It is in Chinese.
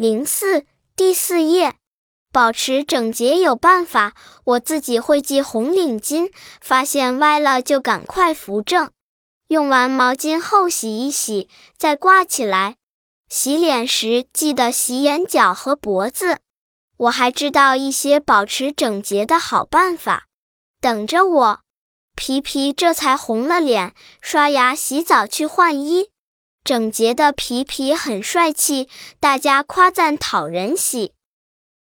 零四第四页，保持整洁有办法。我自己会系红领巾，发现歪了就赶快扶正。用完毛巾后洗一洗，再挂起来。洗脸时记得洗眼角和脖子。我还知道一些保持整洁的好办法，等着我。皮皮这才红了脸，刷牙、洗澡去换衣。整洁的皮皮很帅气，大家夸赞讨人喜。